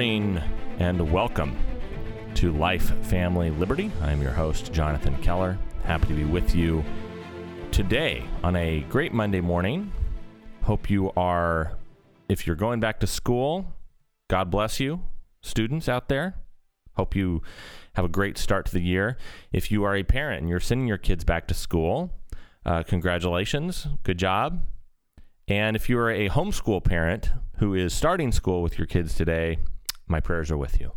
morning and welcome to Life, Family, Liberty. I'm your host, Jonathan Keller. Happy to be with you today on a great Monday morning. Hope you are, if you're going back to school, God bless you, students out there. Hope you have a great start to the year. If you are a parent and you're sending your kids back to school, uh, congratulations, good job. And if you're a homeschool parent who is starting school with your kids today, my prayers are with you.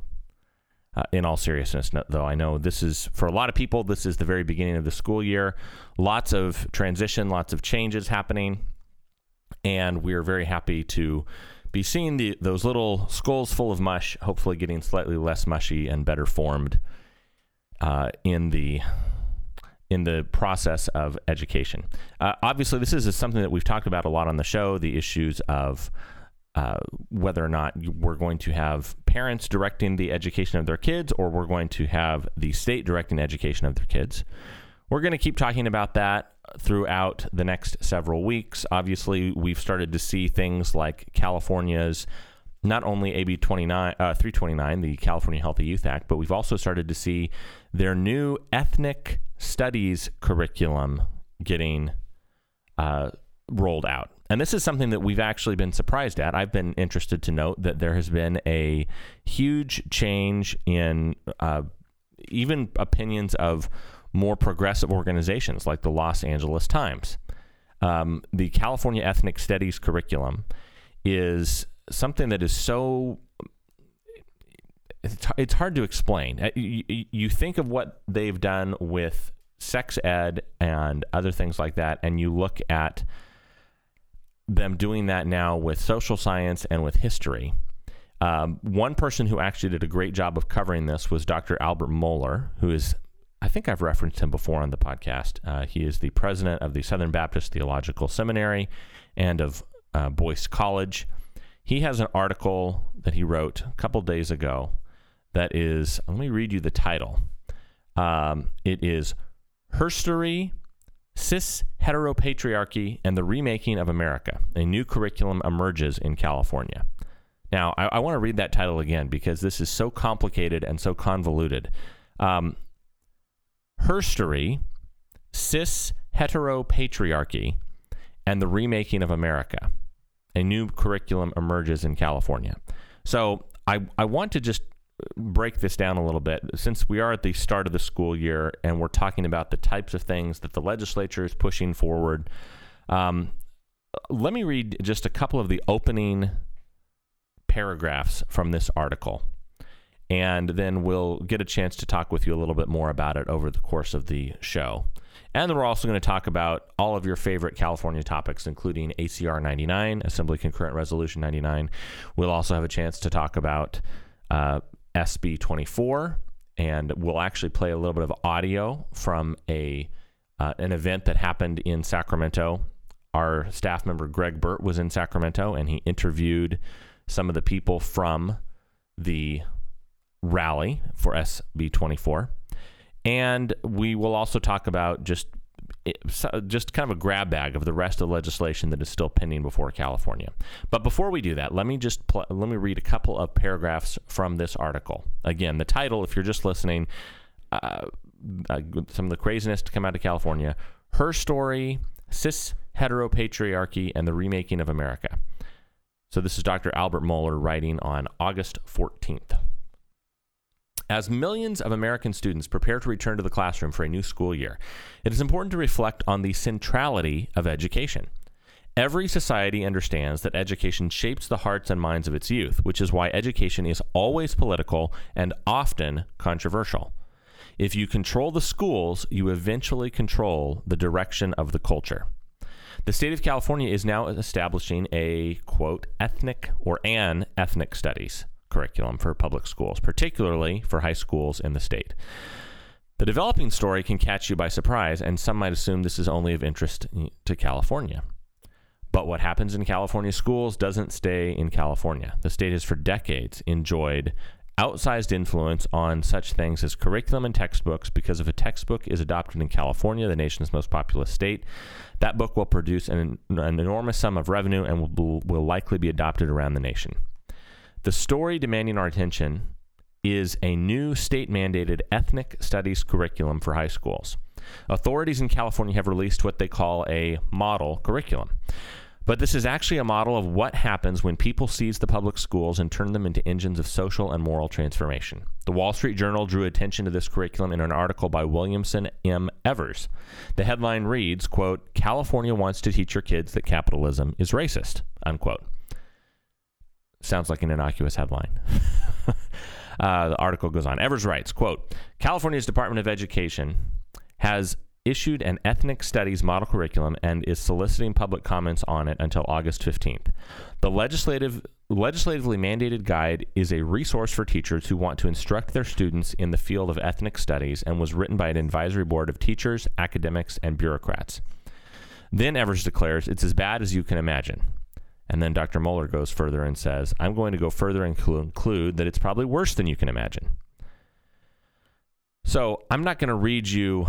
Uh, in all seriousness, though, I know this is for a lot of people, this is the very beginning of the school year. Lots of transition, lots of changes happening. And we're very happy to be seeing the, those little skulls full of mush, hopefully getting slightly less mushy and better formed uh, in the in the process of education. Uh, obviously, this is something that we've talked about a lot on the show the issues of uh, whether or not we're going to have parents directing the education of their kids or we're going to have the state directing education of their kids. We're going to keep talking about that throughout the next several weeks. Obviously, we've started to see things like California's not only AB 29, uh, 329, the California Healthy Youth Act, but we've also started to see their new ethnic studies curriculum getting uh, rolled out. And this is something that we've actually been surprised at. I've been interested to note that there has been a huge change in uh, even opinions of more progressive organizations like the Los Angeles Times. Um, the California Ethnic Studies curriculum is something that is so it's hard to explain. Uh, you, you think of what they've done with sex ed and other things like that, and you look at them doing that now with social science and with history. Um, one person who actually did a great job of covering this was Dr. Albert Mohler, who is, I think I've referenced him before on the podcast. Uh, he is the president of the Southern Baptist Theological Seminary and of uh, Boyce College. He has an article that he wrote a couple days ago that is, let me read you the title. Um, it is Herstory, Cis Heteropatriarchy, and the Remaking of America. A new curriculum emerges in California. Now, I, I want to read that title again because this is so complicated and so convoluted. Um, Herstory, Cis Heteropatriarchy, and the Remaking of America a new curriculum emerges in California. So I, I want to just break this down a little bit since we are at the start of the school year and we're talking about the types of things that the legislature is pushing forward. Um, let me read just a couple of the opening paragraphs from this article. And then we'll get a chance to talk with you a little bit more about it over the course of the show. And then we're also going to talk about all of your favorite California topics, including ACR 99, Assembly Concurrent Resolution 99. We'll also have a chance to talk about uh, SB 24, and we'll actually play a little bit of audio from a uh, an event that happened in Sacramento. Our staff member Greg Burt was in Sacramento, and he interviewed some of the people from the rally for SB 24. And we will also talk about just just kind of a grab bag of the rest of the legislation that is still pending before California. But before we do that, let me just pl- let me read a couple of paragraphs from this article. Again, the title, if you're just listening, uh, uh, some of the craziness to come out of California. Her story: cis heteropatriarchy, and the remaking of America. So this is Dr. Albert Mohler writing on August 14th. As millions of American students prepare to return to the classroom for a new school year, it is important to reflect on the centrality of education. Every society understands that education shapes the hearts and minds of its youth, which is why education is always political and often controversial. If you control the schools, you eventually control the direction of the culture. The state of California is now establishing a quote ethnic or an ethnic studies curriculum for public schools, particularly for high schools in the state. The developing story can catch you by surprise, and some might assume this is only of interest to California. But what happens in California schools doesn't stay in California. The state has for decades enjoyed outsized influence on such things as curriculum and textbooks because if a textbook is adopted in California, the nation's most populous state, that book will produce an, an enormous sum of revenue and will, will likely be adopted around the nation. The story demanding our attention is a new state mandated ethnic studies curriculum for high schools. Authorities in California have released what they call a model curriculum. But this is actually a model of what happens when people seize the public schools and turn them into engines of social and moral transformation. The Wall Street Journal drew attention to this curriculum in an article by Williamson M. Evers. The headline reads, quote, California wants to teach your kids that capitalism is racist, unquote. Sounds like an innocuous headline. uh, the article goes on. Evers writes, quote, California's Department of Education has issued an ethnic studies model curriculum and is soliciting public comments on it until August 15th. The legislative legislatively mandated guide is a resource for teachers who want to instruct their students in the field of ethnic studies and was written by an advisory board of teachers, academics, and bureaucrats. Then Evers declares it's as bad as you can imagine. And then Dr. Mohler goes further and says, I'm going to go further and conclude that it's probably worse than you can imagine. So I'm not going to read you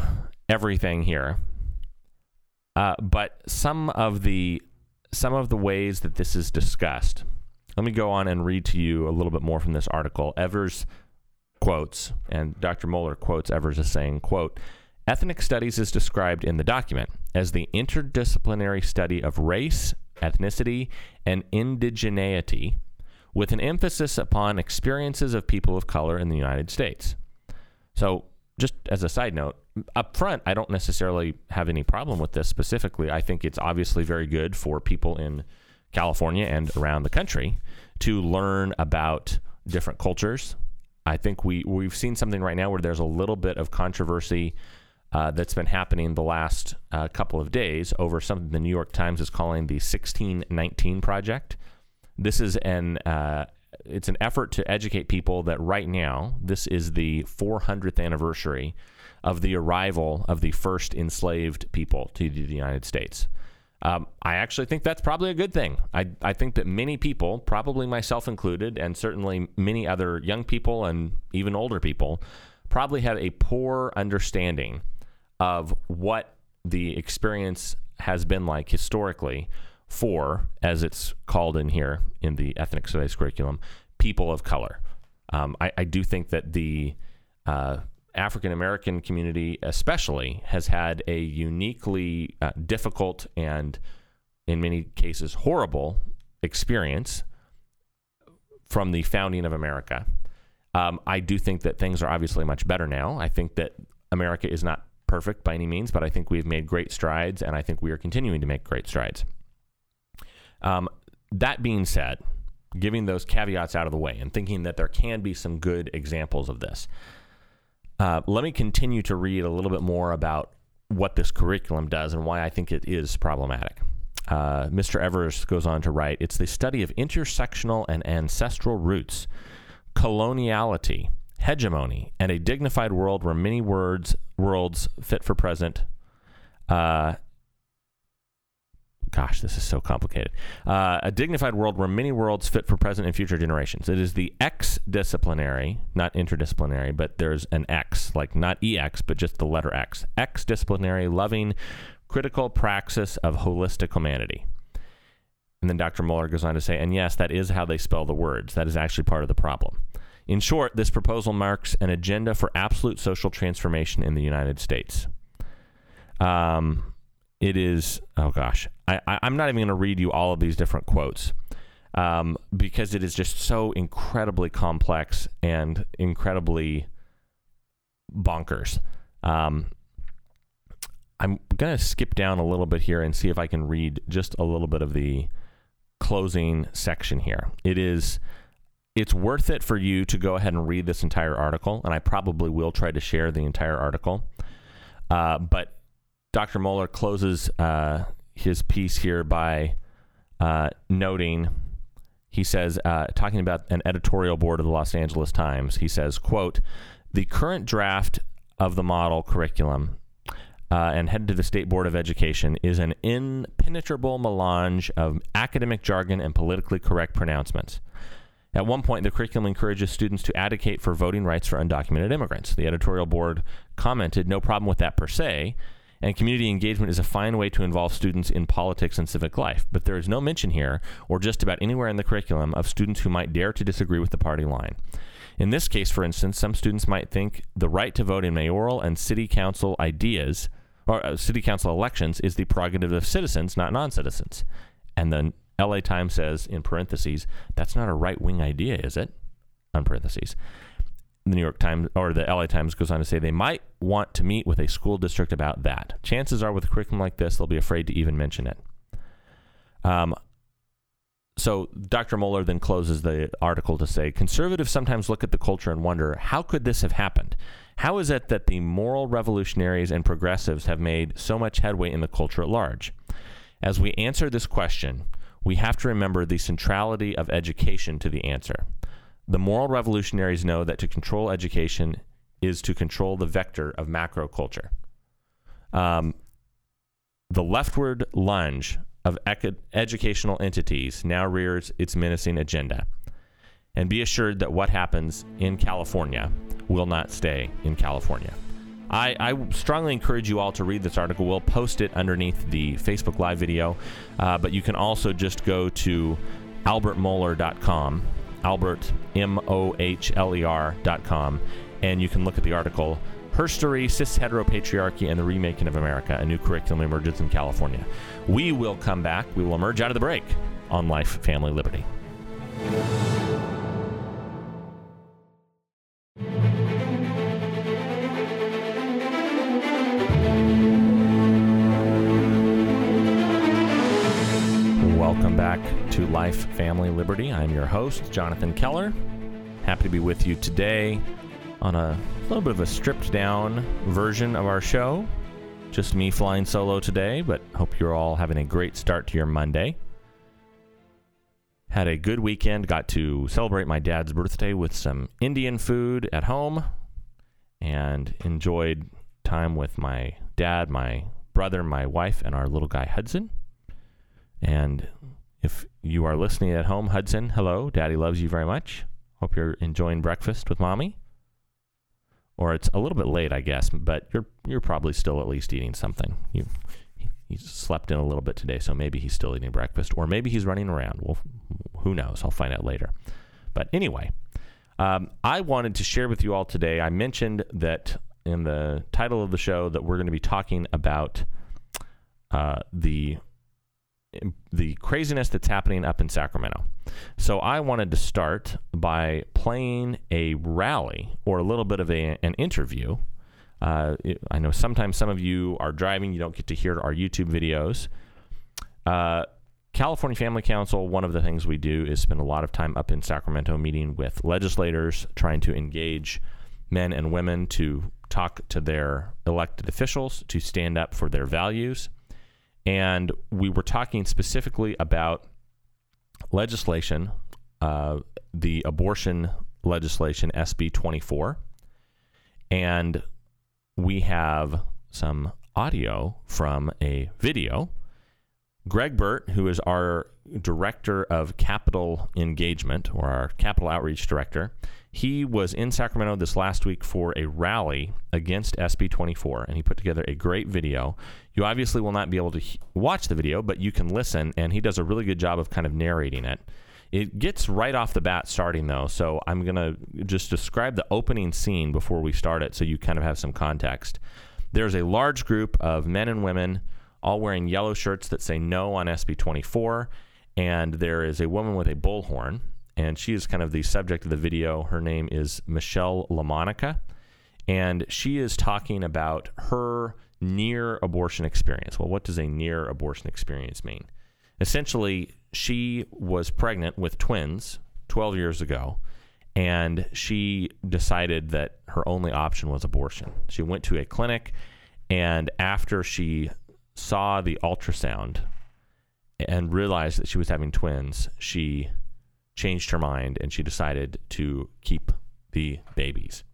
everything here. Uh, but some of the some of the ways that this is discussed. Let me go on and read to you a little bit more from this article. Evers quotes, and Dr. Mohler quotes Evers as saying, quote, Ethnic studies is described in the document as the interdisciplinary study of race, ethnicity, and indigeneity, with an emphasis upon experiences of people of color in the United States. So, just as a side note, up front, I don't necessarily have any problem with this specifically. I think it's obviously very good for people in California and around the country to learn about different cultures. I think we we've seen something right now where there's a little bit of controversy uh, that's been happening the last uh, couple of days over something the New York Times is calling the 1619 project. This is an uh, it's an effort to educate people that right now this is the 400th anniversary of the arrival of the first enslaved people to the United States. Um, I actually think that's probably a good thing. I, I think that many people, probably myself included, and certainly many other young people and even older people, probably have a poor understanding of what the experience has been like historically for, as it's called in here in the ethnic studies curriculum, people of color. Um, I, I, do think that the uh, African American community, especially, has had a uniquely uh, difficult and, in many cases, horrible experience from the founding of America. Um, I do think that things are obviously much better now. I think that America is not perfect by any means, but I think we've made great strides, and I think we are continuing to make great strides. Um, that being said, giving those caveats out of the way and thinking that there can be some good examples of this. Uh, let me continue to read a little bit more about what this curriculum does and why I think it is problematic. Uh, Mr. Evers goes on to write It's the study of intersectional and ancestral roots, coloniality, hegemony, and a dignified world where many words, worlds fit for present, uh, gosh, this is so complicated. Uh, a dignified world where many worlds fit for present and future generations. It is the X disciplinary, not interdisciplinary, but there's an X, like not EX, but just the letter X. X disciplinary, loving, critical praxis of holistic humanity. And then Dr. Mohler goes on to say, and yes, that is how they spell the words. That is actually part of the problem. In short, this proposal marks an agenda for absolute social transformation in the United States. Um, it is oh gosh I, i'm not even going to read you all of these different quotes um, because it is just so incredibly complex and incredibly bonkers um, i'm going to skip down a little bit here and see if i can read just a little bit of the closing section here it is it's worth it for you to go ahead and read this entire article and i probably will try to share the entire article uh, but Dr. Mohler closes uh, his piece here by uh, noting, he says, uh, talking about an editorial board of the Los Angeles Times, he says, quote, the current draft of the model curriculum uh, and headed to the State Board of Education is an impenetrable melange of academic jargon and politically correct pronouncements. At one point, the curriculum encourages students to advocate for voting rights for undocumented immigrants. The editorial board commented, no problem with that per se, and community engagement is a fine way to involve students in politics and civic life. But there is no mention here, or just about anywhere in the curriculum, of students who might dare to disagree with the party line. In this case, for instance, some students might think the right to vote in mayoral and city council ideas or uh, city council elections is the prerogative of citizens, not non-citizens. And then LA Times says in parentheses, that's not a right-wing idea, is it? On parentheses. The New York Times or the LA Times goes on to say they might want to meet with a school district about that. Chances are, with a curriculum like this, they'll be afraid to even mention it. Um, so Dr. Mohler then closes the article to say conservatives sometimes look at the culture and wonder how could this have happened? How is it that the moral revolutionaries and progressives have made so much headway in the culture at large? As we answer this question, we have to remember the centrality of education to the answer. The moral revolutionaries know that to control education is to control the vector of macro culture. Um, the leftward lunge of ec- educational entities now rears its menacing agenda. And be assured that what happens in California will not stay in California. I, I, strongly encourage you all to read this article. We'll post it underneath the Facebook Live video, uh, but you can also just go to albertmohler.com, Albert, M O H L E R.com, and you can look at the article Herstory, Cis Heteropatriarchy, and the Remaking of America, a new curriculum emerges in California. We will come back. We will emerge out of the break on Life, Family, Liberty. To Life, Family, Liberty. I'm your host, Jonathan Keller. Happy to be with you today on a little bit of a stripped down version of our show. Just me flying solo today, but hope you're all having a great start to your Monday. Had a good weekend, got to celebrate my dad's birthday with some Indian food at home, and enjoyed time with my dad, my brother, my wife, and our little guy Hudson. And if you are listening at home, Hudson, hello. Daddy loves you very much. Hope you're enjoying breakfast with mommy or it's a little bit late, I guess, but you're you're probably still at least eating something. You he slept in a little bit today, so maybe he's still eating breakfast, or maybe he's running around. Well, who knows? I'll find out later. But anyway, um, I wanted to share with you all today. I mentioned that in the title of the show that we're going to be talking about uh, the the craziness that's happening up in Sacramento. So I wanted to start by playing a rally or a little bit of a, an interview. Uh, I know sometimes some of you are driving, you don't get to hear our YouTube videos. Uh, California Family Council, one of the things we do is spend a lot of time up in Sacramento meeting with legislators, trying to engage men and women to talk to their elected officials, to stand up for their values and we were talking specifically about legislation, uh, the abortion legislation, SB 24. And we have some audio from a video. Greg Burt, who is our director of capitol engagement or our capitol outreach director, he was in Sacramento this last week for a rally against SB 24, and he put together a great video. You obviously will not be able to he- watch the video, but you can listen, and he does a really good job of kind of narrating it. It gets right off the bat starting, though, so I'm going to just describe the opening scene before we start it so you kind of have some context. There's a large group of men and women all wearing yellow shirts that say no on SB 24, and there is a woman with a bullhorn and she is kind of the subject of the video. Her name is Michelle LaMonica, and she is talking about her near abortion experience. Well, what does a near abortion experience mean? Essentially, she was pregnant with twins 12 years ago, and she decided that her only option was abortion. She went to a clinic, and after she saw the ultrasound and realized that she was having twins, she changed her mind and she decided to keep the babies.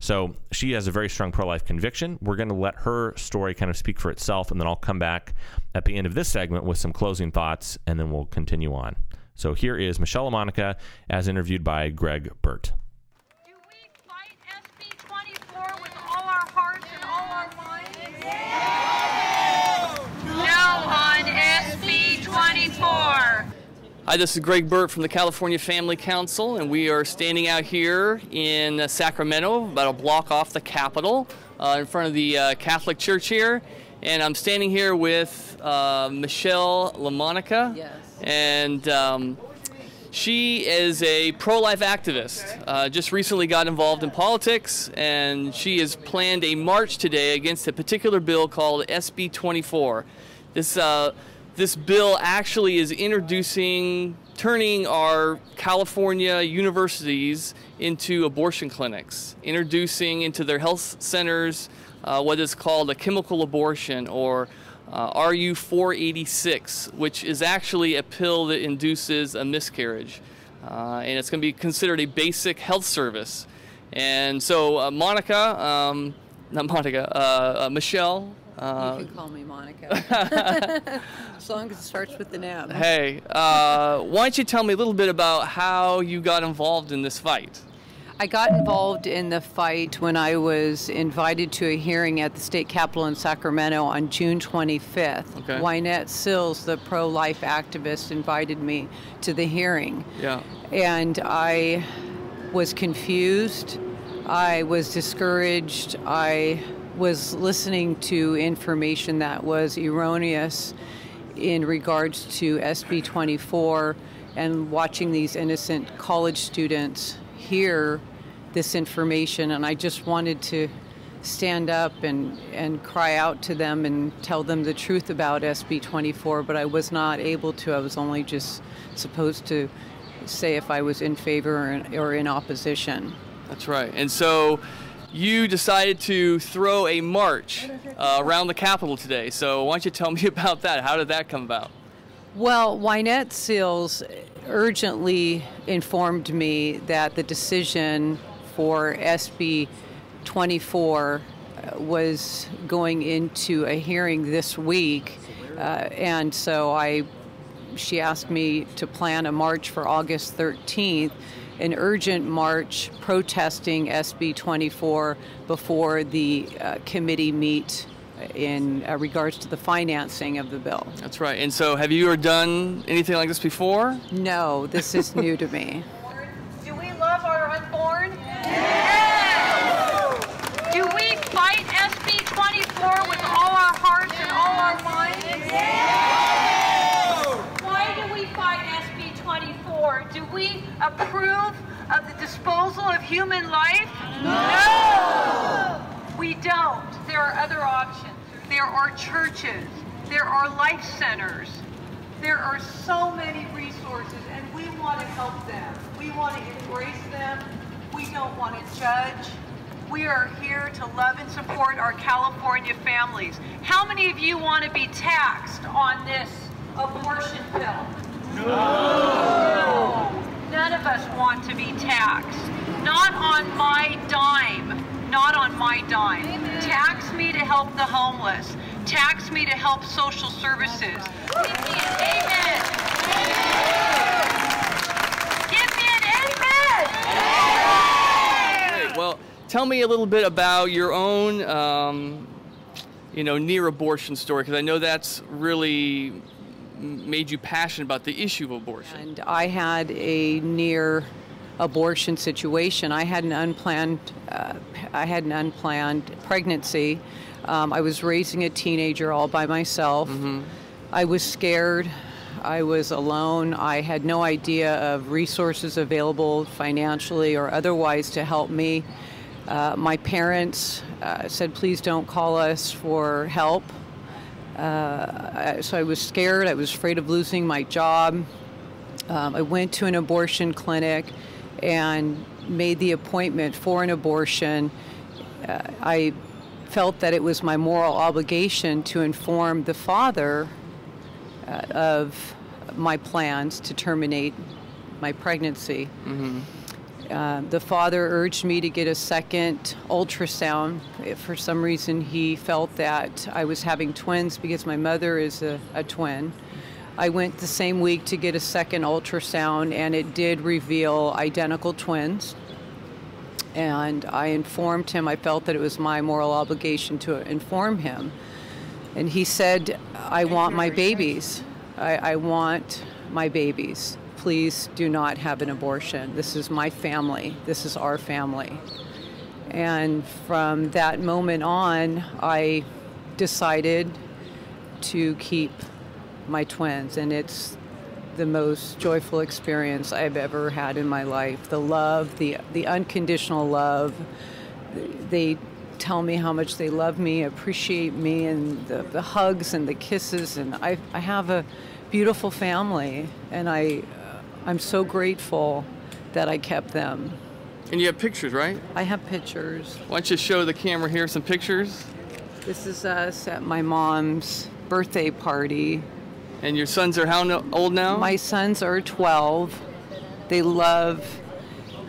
So she has a very strong pro life conviction. We're going to let her story kind of speak for itself, and then I'll come back at the end of this segment with some closing thoughts, and then we'll continue on. So here is Michelle LaMonica as interviewed by Greg Burt. Do we fight SB 24 with all our hearts and all our minds? Hi, this is Greg Burt from the California Family Council, and we are standing out here in Sacramento, about a block off the Capitol, uh, in front of the uh, Catholic Church here. And I'm standing here with uh, Michelle LaMonica. Yes. And um, she is a pro life activist. Uh, just recently got involved in politics, and she has planned a march today against a particular bill called SB 24. This uh, this bill actually is introducing, turning our California universities into abortion clinics, introducing into their health centers uh, what is called a chemical abortion or uh, RU 486, which is actually a pill that induces a miscarriage. Uh, and it's going to be considered a basic health service. And so, uh, Monica, um, not Monica, uh, uh, you can call me Monica. as long as it starts with an M. Hey, uh, why don't you tell me a little bit about how you got involved in this fight? I got involved in the fight when I was invited to a hearing at the state capitol in Sacramento on June 25th. Okay. Wynette Sills, the pro life activist, invited me to the hearing. Yeah. And I was confused. I was discouraged. I was listening to information that was erroneous in regards to SB 24 and watching these innocent college students hear this information. And I just wanted to stand up and, and cry out to them and tell them the truth about SB 24, but I was not able to. I was only just supposed to say if I was in favor or in, or in opposition. That's right. And so you decided to throw a march uh, around the Capitol today. So why don't you tell me about that? How did that come about? Well, Wynette Sills urgently informed me that the decision for SB 24 uh, was going into a hearing this week, uh, and so I, she asked me to plan a march for August 13th an urgent march protesting SB 24 before the uh, committee meet in uh, regards to the financing of the bill. That's right. And so, have you ever done anything like this before? No, this is new to me. Do we love our unborn? Yes! Do we fight SB 24 with all our hearts and all our minds? Yes! Why do we fight SB 24? Do we approve of the disposal of human life? No! We don't. There are other options. There are churches. There are life centers. There are so many resources, and we want to help them. We want to embrace them. We don't want to judge. We are here to love and support our California families. How many of you want to be taxed on this abortion bill? No. None of us want to be taxed. Not on my dime. Not on my dime. Tax me to help the homeless. Tax me to help social services. Give me an amen. Give me an amen. Great. Well, tell me a little bit about your own, um, you know, near abortion story, because I know that's really m- made you passionate about the issue of abortion. And I had a near abortion situation. I had an unplanned, uh, I had an unplanned pregnancy. Um, I was raising a teenager all by myself. I was scared. I was alone. I had no idea of resources available financially or otherwise to help me. Uh, my parents uh, said, please don't call us for help. Uh, so I was scared. I was afraid of losing my job. Um, I went to an abortion clinic and made the appointment for an abortion. Uh, I felt that it was my moral obligation to inform the father uh, of my plans to terminate my pregnancy. Uh, the father urged me to get a second ultrasound. If For some reason, he felt that I was having twins because my mother is a, a twin. I went the same week to get a second ultrasound, and it did reveal identical twins. And I informed him, I felt that it was my moral obligation to inform him. And he said, I want my babies. I, I want my babies. Please do not have an abortion. This is my family. This is our family. And from that moment on, I decided to keep my twins, and it's the most joyful experience I've ever had in my life. The love, the the unconditional love. They tell me how much they love me, appreciate me, and the, the hugs and the kisses. And I, I have a beautiful family, and I, I'm so grateful that I kept them. And you have pictures, right? I have pictures. Why don't you show the camera here some pictures? This is us at my mom's birthday party. And your sons are how no- old now? My sons are 12. They love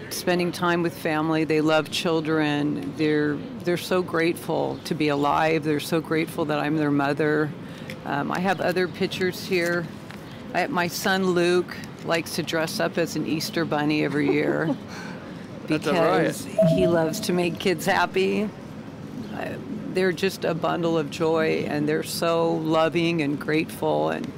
spending time with family. They love children. They're they're so grateful to be alive. They're so grateful that I'm their mother. Um, I have other pictures here. I, my son Luke likes to dress up as an Easter bunny every year That's all right. because he loves to make kids happy. Uh, they're just a bundle of joy, and they're so loving and grateful and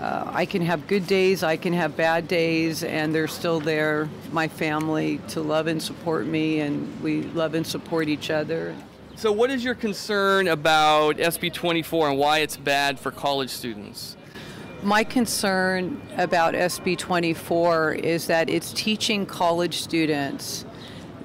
uh, I can have good days, I can have bad days, and they're still there, my family, to love and support me, and we love and support each other. So, what is your concern about SB 24 and why it's bad for college students? My concern about SB 24 is that it's teaching college students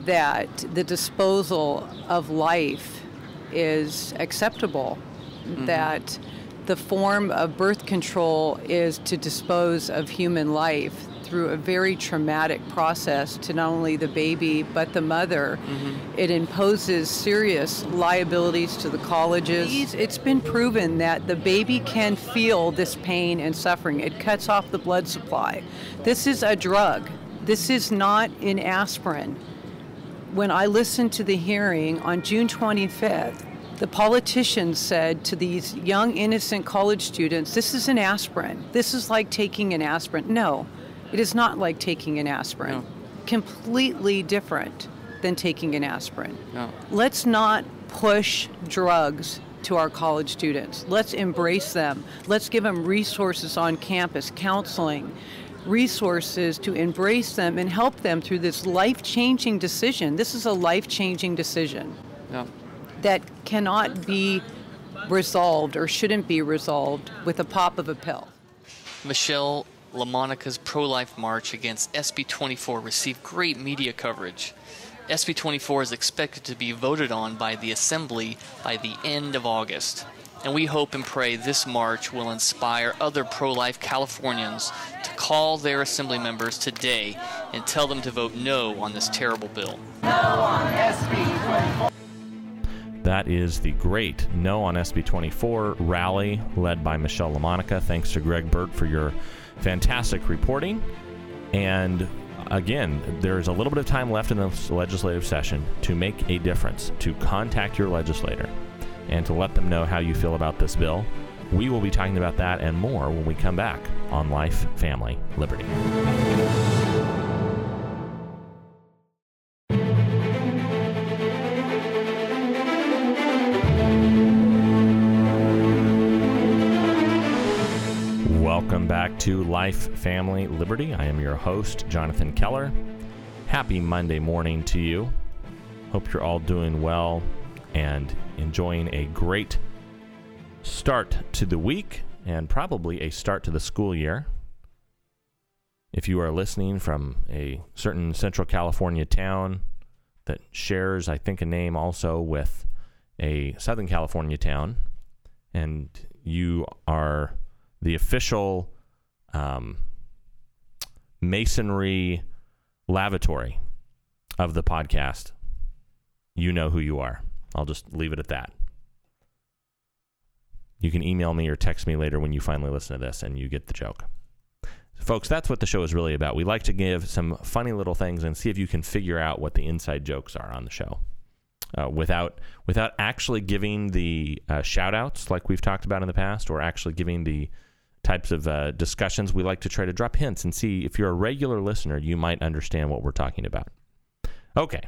that the disposal of life is acceptable, mm-hmm. that the form of birth control is to dispose of human life through a very traumatic process to not only the baby but the mother. Mm-hmm. It imposes serious liabilities to the colleges. It's been proven that the baby can feel this pain and suffering. It cuts off the blood supply. This is a drug. This is not an aspirin. When I listened to the hearing on June 25th, the politicians said to these young, innocent college students, This is an aspirin. This is like taking an aspirin. No, it is not like taking an aspirin. No. Completely different than taking an aspirin. No. Let's not push drugs to our college students. Let's embrace them. Let's give them resources on campus, counseling, resources to embrace them and help them through this life changing decision. This is a life changing decision Yeah. that cannot be resolved or shouldn't be resolved with a pop of a pill. Michelle LaMonica's pro life march against SB 24 received great media coverage. SB 24 is expected to be voted on by the Assembly by the end of August. And we hope and pray this march will inspire other pro life Californians to call their Assembly members today and tell them to vote no on this terrible bill. No That is the great No on SB 24 rally led by Michelle LaMonica. Thanks to Greg Burt for your fantastic reporting. And again, there's a little bit of time left in this legislative session to make a difference, to contact your legislator and to let them know how you feel about this bill. We will be talking about that and more when we come back on Life, Family, Liberty. To Life, Family, Liberty. I am your host, Jonathan Keller. Happy Monday morning to you. Hope you're all doing well and enjoying a great start to the week and probably a start to the school year. If you are listening from a certain Central California town that shares, I think, a name also with a Southern California town, and you are the official um, masonry lavatory of the podcast, you know who you are. I'll just leave it at that. You can email me or text me later when you finally listen to this and you get the joke. Folks, that's what the show is really about. We like to give some funny little things and see if you can figure out what the inside jokes are on the show. Uh, without without actually giving the uh, shout outs like we've talked about in the past or actually giving the types of uh, discussions we like to try to drop hints and see if you're a regular listener you might understand what we're talking about. Okay.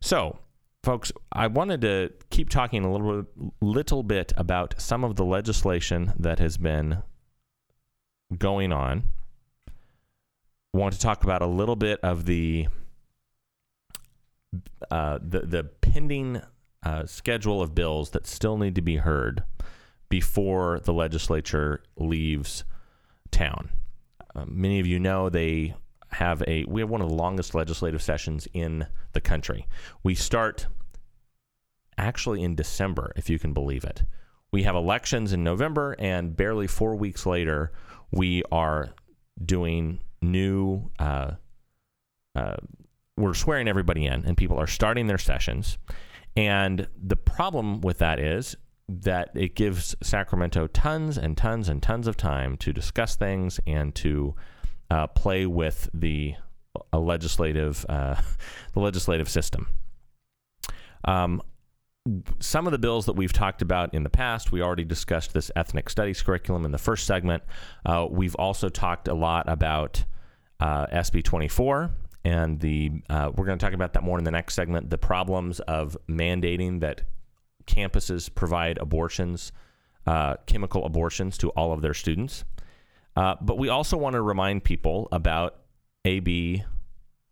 So folks i wanted to keep talking a little little bit about some of the legislation that has been going on. Want to talk about a little bit of the uh, the the pending uh, schedule of bills that still need to be heard before the legislature leaves town. Uh, many of you know they have a we have one of the longest legislative sessions in the country. We start actually in December, if you can believe it. We have elections in November, and barely four weeks later, we are doing new. Uh, uh, we're swearing everybody in, and people are starting their sessions. And the problem with that is that it gives Sacramento tons and tons and tons of time to discuss things and to uh, play with the uh, legislative uh, the legislative system. Um, some of the bills that we've talked about in the past, we already discussed this ethnic studies curriculum in the first segment. Uh, we've also talked a lot about uh, SB 24, and the uh, we're going to talk about that more in the next segment. The problems of mandating that campuses provide abortions, uh, chemical abortions to all of their students. Uh, but we also want to remind people about AB,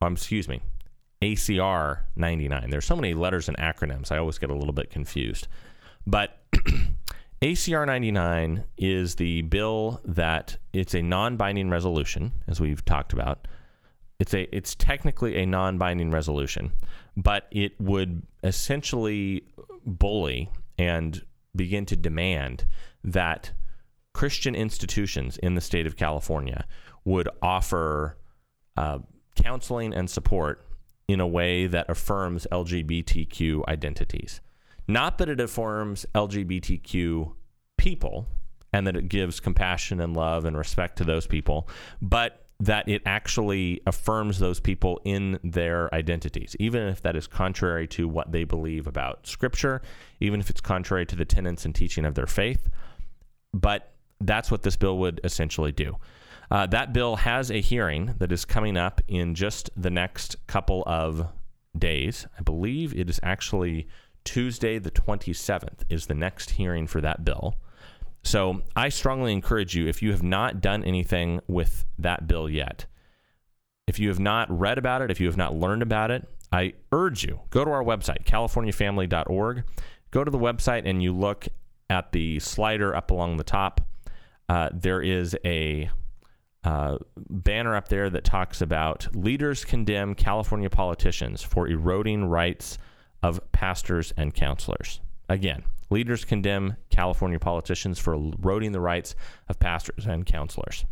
um, excuse me, ACR 99. There's so many letters and acronyms, I always get a little bit confused. But ACR 99 is the bill that it's a non-binding resolution, as we've talked about. It's a it's technically a non-binding resolution, but it would essentially bully and begin to demand that Christian institutions in the state of California would offer uh, counseling and support in a way that affirms LGBTQ identities. Not that it affirms LGBTQ people and that it gives compassion and love and respect to those people, but that it actually affirms those people in their identities, even if that is contrary to what they believe about Scripture, even if it's contrary to the tenets and teaching of their faith. But that's what this bill would essentially do. Uh, that bill has a hearing that is coming up in just the next couple of days. I believe it is actually Tuesday, the 27th, is the next hearing for that bill. So I strongly encourage you, if you have not done anything with that bill yet, if you have not read about it, if you have not learned about it, I urge you go to our website, californiafamily.org. Go to the website and you look at the slider up along the top. Uh, there is a uh, banner up there that talks about leaders condemn California politicians for eroding rights of pastors and counselors. Again, leaders condemn California politicians for eroding the rights of pastors and counselors.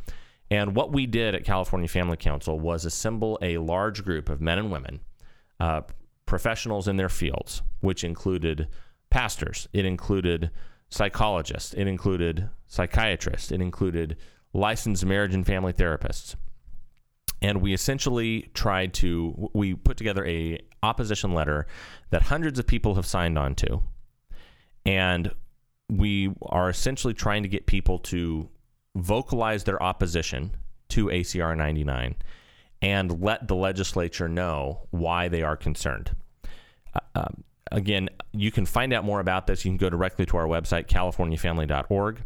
And what we did at California Family Council was assemble a large group of men and women, uh, professionals in their fields, which included pastors, it included psychologists, it included psychiatrists, it included licensed marriage and family therapists. And we essentially tried to we put together a opposition letter that hundreds of people have signed on to. And we are essentially trying to get people to vocalize their opposition to ACR 99 and let the legislature know why they are concerned. Uh, um, again, you can find out more about this. You can go directly to our website, californiafamily.org.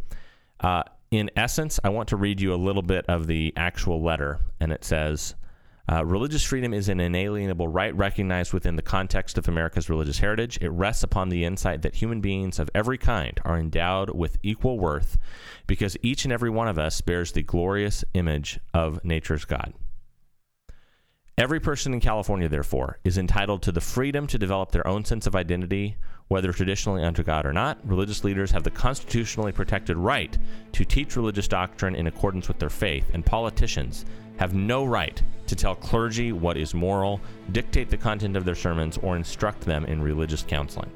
Uh, in essence, I want to read you a little bit of the actual letter, and it says uh, Religious freedom is an inalienable right recognized within the context of America's religious heritage. It rests upon the insight that human beings of every kind are endowed with equal worth because each and every one of us bears the glorious image of nature's God. Every person in California, therefore, is entitled to the freedom to develop their own sense of identity, whether traditionally unto God or not. Religious leaders have the constitutionally protected right to teach religious doctrine in accordance with their faith, and politicians have no right to tell clergy what is moral, dictate the content of their sermons, or instruct them in religious counseling.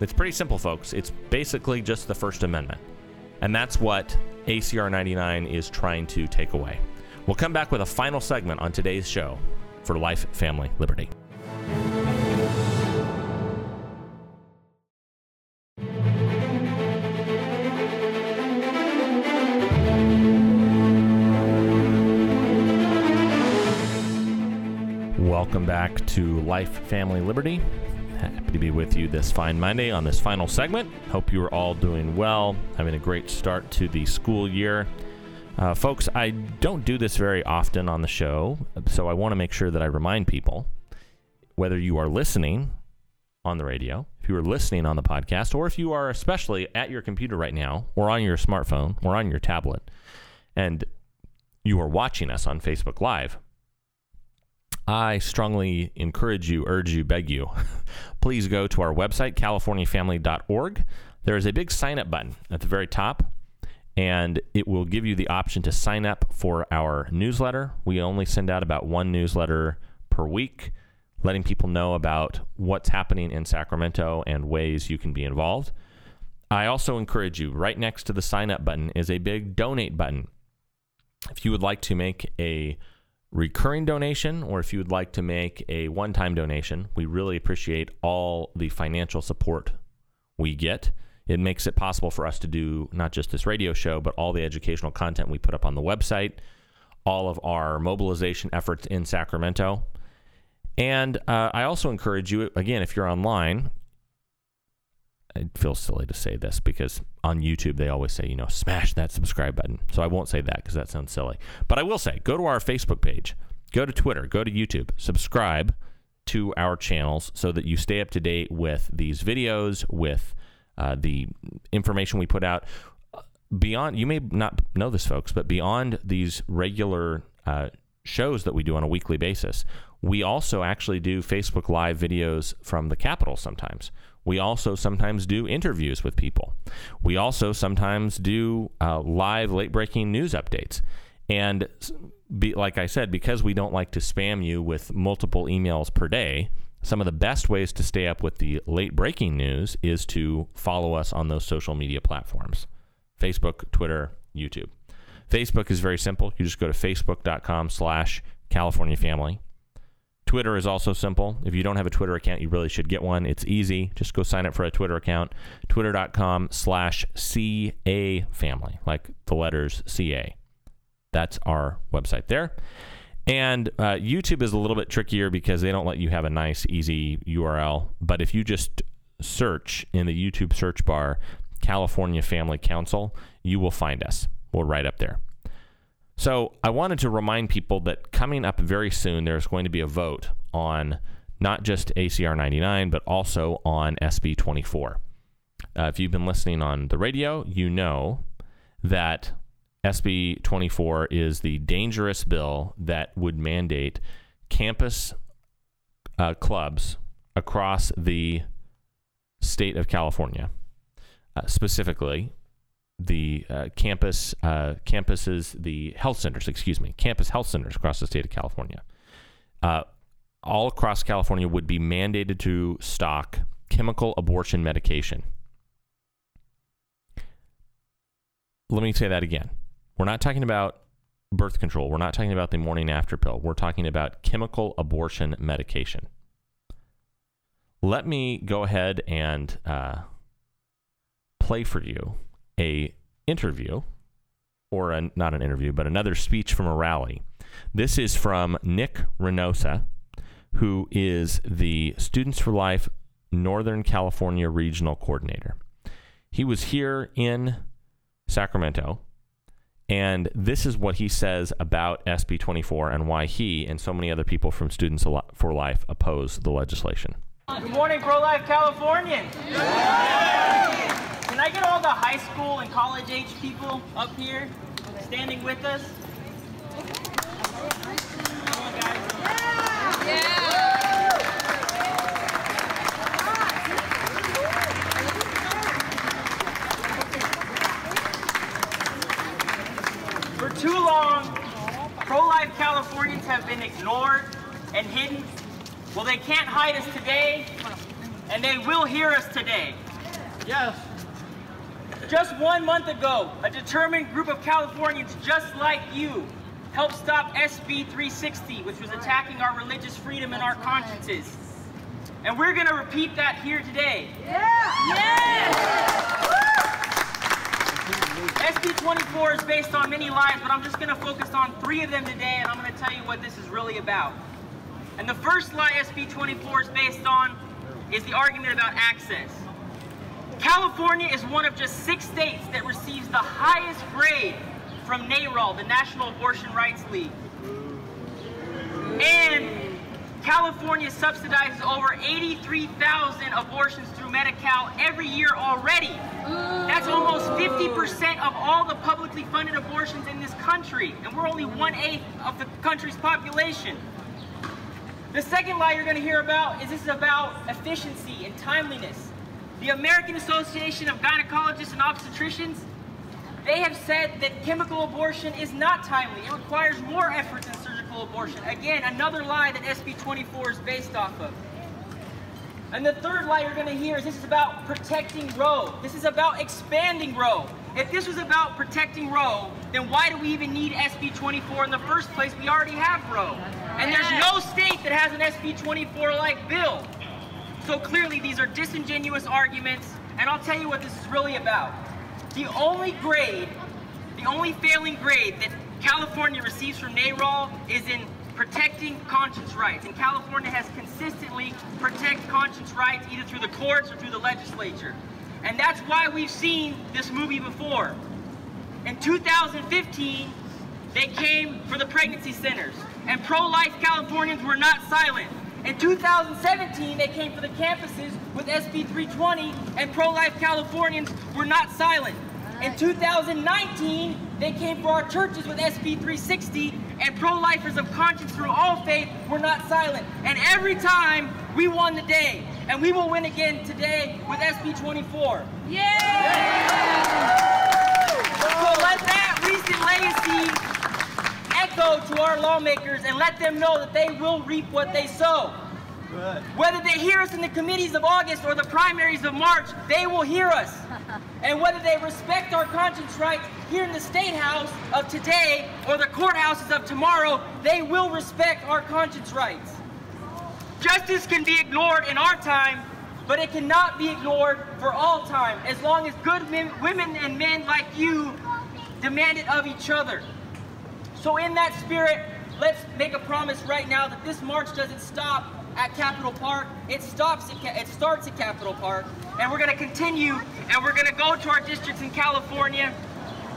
It's pretty simple, folks. It's basically just the First Amendment. And that's what ACR 99 is trying to take away. We'll come back with a final segment on today's show for Life, Family, Liberty. Welcome back to Life, Family, Liberty. Happy to be with you this fine Monday on this final segment. Hope you are all doing well, having a great start to the school year. Uh, folks, I don't do this very often on the show, so I want to make sure that I remind people whether you are listening on the radio, if you are listening on the podcast, or if you are especially at your computer right now, or on your smartphone, or on your tablet, and you are watching us on Facebook Live, I strongly encourage you, urge you, beg you, please go to our website, californiafamily.org. There is a big sign up button at the very top, and it will give you the option to sign up for our newsletter. We only send out about one newsletter per week, letting people know about what's happening in Sacramento and ways you can be involved. I also encourage you, right next to the sign up button is a big donate button. If you would like to make a recurring donation or if you would like to make a one time donation, we really appreciate all the financial support we get. It makes it possible for us to do not just this radio show, but all the educational content we put up on the website, all of our mobilization efforts in Sacramento. And uh, I also encourage you, again, if you're online, it feels silly to say this because on YouTube they always say, you know, smash that subscribe button. So I won't say that because that sounds silly. But I will say, go to our Facebook page, go to Twitter, go to YouTube, subscribe to our channels so that you stay up to date with these videos, with uh, the information we put out. Beyond, you may not know this, folks, but beyond these regular uh, shows that we do on a weekly basis, we also actually do Facebook Live videos from the Capitol sometimes. We also sometimes do interviews with people. We also sometimes do uh, live late breaking news updates. And be, like I said, because we don't like to spam you with multiple emails per day, some of the best ways to stay up with the late breaking news is to follow us on those social media platforms Facebook, Twitter, YouTube. Facebook is very simple. You just go to facebook.com slash California Family. Twitter is also simple. If you don't have a Twitter account, you really should get one. It's easy. Just go sign up for a Twitter account. Twitter.com slash CA family, like the letters CA. That's our website there. And uh, YouTube is a little bit trickier because they don't let you have a nice, easy URL. But if you just search in the YouTube search bar California Family Council, you will find us. We're right up there. So I wanted to remind people that coming up very soon, there's going to be a vote on not just ACR 99, but also on SB 24. Uh, if you've been listening on the radio, you know that SB 24 is the dangerous bill that would mandate campus uh, clubs across the state of California, uh, specifically the uh, campus uh, campuses, the health centers, excuse me, campus health centers across the state of California. Uh, all across California would be mandated to stock chemical abortion medication. Let me say that again. We're not talking about birth control. We're not talking about the morning after pill. We're talking about chemical abortion medication. Let me go ahead and uh, play for you a interview or a, not an interview, but another speech from a rally. This is from Nick Reynosa, who is the Students for Life Northern California Regional Coordinator. He was here in Sacramento, and this is what he says about SB 24 and why he and so many other people from Students for Life oppose the legislation. Good morning, pro life Californians. Can I get all the high school and college age people up here standing with us? For too long, pro-life Californians have been ignored and hidden well, they can't hide us today, and they will hear us today. Yes. Just one month ago, a determined group of Californians just like you helped stop SB 360, which was attacking our religious freedom and our consciences. And we're going to repeat that here today. Yeah! Yeah! SB 24 is based on many lies, but I'm just going to focus on three of them today, and I'm going to tell you what this is really about. And the first lie SB 24 is based on is the argument about access. California is one of just six states that receives the highest grade from NARAL, the National Abortion Rights League. And California subsidizes over 83,000 abortions through Medi-Cal every year already. That's almost 50% of all the publicly funded abortions in this country, and we're only one-eighth of the country's population. The second lie you're going to hear about is this is about efficiency and timeliness. The American Association of Gynecologists and Obstetricians, they have said that chemical abortion is not timely. It requires more effort than surgical abortion. Again, another lie that SB 24 is based off of. And the third lie you're going to hear is this is about protecting Roe. This is about expanding Roe. If this was about protecting Roe, then why do we even need SB 24 in the first place? We already have Roe. And there's no state that has an SB 24 like bill. So clearly, these are disingenuous arguments, and I'll tell you what this is really about. The only grade, the only failing grade that California receives from NARAL is in protecting conscience rights. And California has consistently protected conscience rights either through the courts or through the legislature. And that's why we've seen this movie before. In 2015, they came for the pregnancy centers, and pro-life Californians were not silent. In 2017, they came for the campuses with SB 320, and pro-life Californians were not silent. In 2019, they came for our churches with SB 360, and pro-lifers of conscience through all faith were not silent. And every time, we won the day, and we will win again today with SB 24. Yeah! So let that recent legacy echo to our lawmakers and let them know that they will reap what they sow. Whether they hear us in the committees of August or the primaries of March, they will hear us. And whether they respect our conscience rights here in the State House of today or the courthouses of tomorrow, they will respect our conscience rights. Justice can be ignored in our time, but it cannot be ignored for all time as long as good men, women and men like you demand it of each other. So, in that spirit, let's make a promise right now that this march doesn't stop at Capitol Park. It stops. At, it starts at Capitol Park, and we're going to continue, and we're going to go to our districts in California,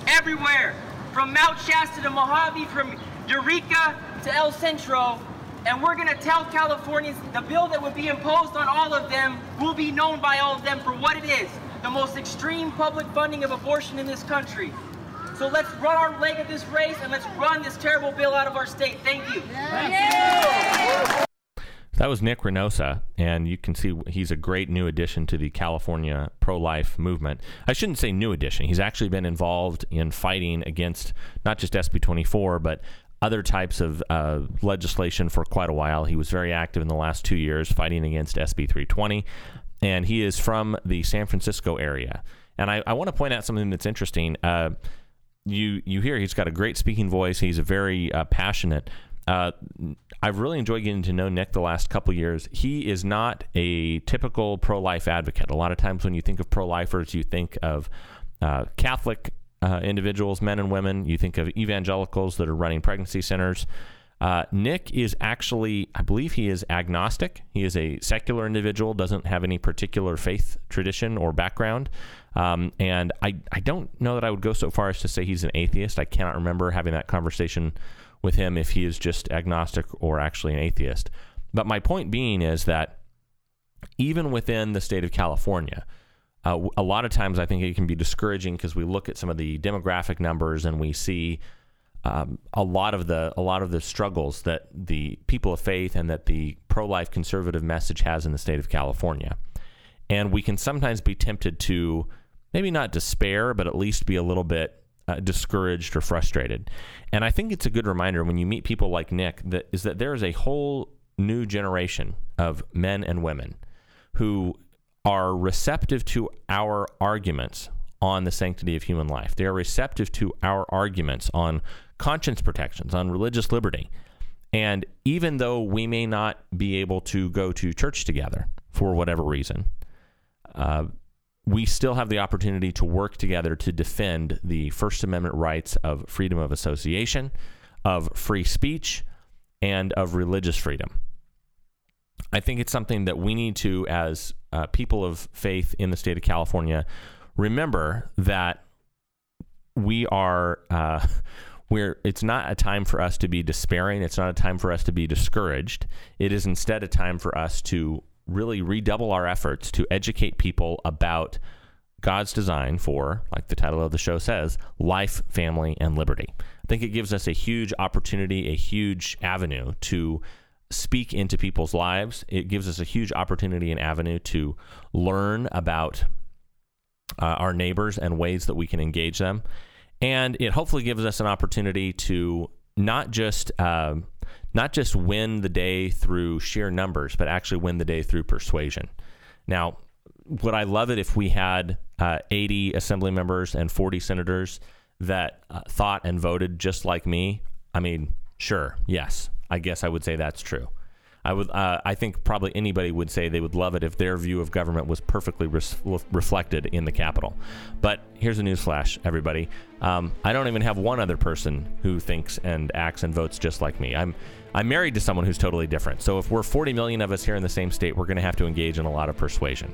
everywhere, from Mount Shasta to Mojave, from Eureka to El Centro, and we're going to tell Californians the bill that would be imposed on all of them will be known by all of them for what it is the most extreme public funding of abortion in this country. So let's run our leg of this race and let's run this terrible bill out of our state. Thank you. That was Nick Reynosa, and you can see he's a great new addition to the California pro life movement. I shouldn't say new addition. He's actually been involved in fighting against not just SB 24, but other types of uh, legislation for quite a while. He was very active in the last two years fighting against SB 320, and he is from the San Francisco area. And I, I want to point out something that's interesting. Uh, you you hear he's got a great speaking voice. He's a very uh, passionate. Uh, I've really enjoyed getting to know Nick the last couple years. He is not a typical pro-life advocate. A lot of times when you think of pro-lifers, you think of uh, Catholic uh, individuals, men and women. You think of evangelicals that are running pregnancy centers. Uh, Nick is actually, I believe he is agnostic. He is a secular individual, doesn't have any particular faith tradition or background. Um, and I, I don't know that I would go so far as to say he's an atheist. I cannot remember having that conversation with him if he is just agnostic or actually an atheist. But my point being is that even within the state of California, uh, a lot of times I think it can be discouraging because we look at some of the demographic numbers and we see um, a lot of the a lot of the struggles that the people of faith and that the pro-life conservative message has in the state of California, and we can sometimes be tempted to maybe not despair, but at least be a little bit uh, discouraged or frustrated. And I think it's a good reminder when you meet people like Nick that is that there is a whole new generation of men and women who are receptive to our arguments on the sanctity of human life. They are receptive to our arguments on conscience protections, on religious liberty. And even though we may not be able to go to church together for whatever reason, uh, we still have the opportunity to work together to defend the First Amendment rights of freedom of association, of free speech, and of religious freedom. I think it's something that we need to, as uh, people of faith in the state of California, remember that we are. Uh, we're, it's not a time for us to be despairing. It's not a time for us to be discouraged. It is instead a time for us to really redouble our efforts to educate people about God's design for, like the title of the show says, life, family, and liberty. I think it gives us a huge opportunity, a huge avenue to speak into people's lives. It gives us a huge opportunity and avenue to learn about uh, our neighbors and ways that we can engage them and it hopefully gives us an opportunity to not just uh, not just win the day through sheer numbers, but actually win the day through persuasion. Now, would I love it if we had uh, 80 assembly members and 40 senators that uh, thought and voted just like me? I mean, sure, yes, I guess I would say that's true. I would. Uh, I think probably anybody would say they would love it if their view of government was perfectly reflected in the Capitol. But here's a newsflash, everybody. Um, I don't even have one other person who thinks and acts and votes just like me. I'm I'm married to someone who's totally different. So if we're 40 million of us here in the same state, we're going to have to engage in a lot of persuasion.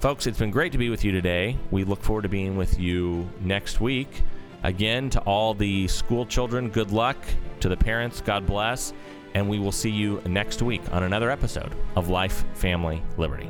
Folks, it's been great to be with you today. We look forward to being with you next week. Again, to all the school children, good luck. To the parents, God bless and we will see you next week on another episode of Life, Family, Liberty.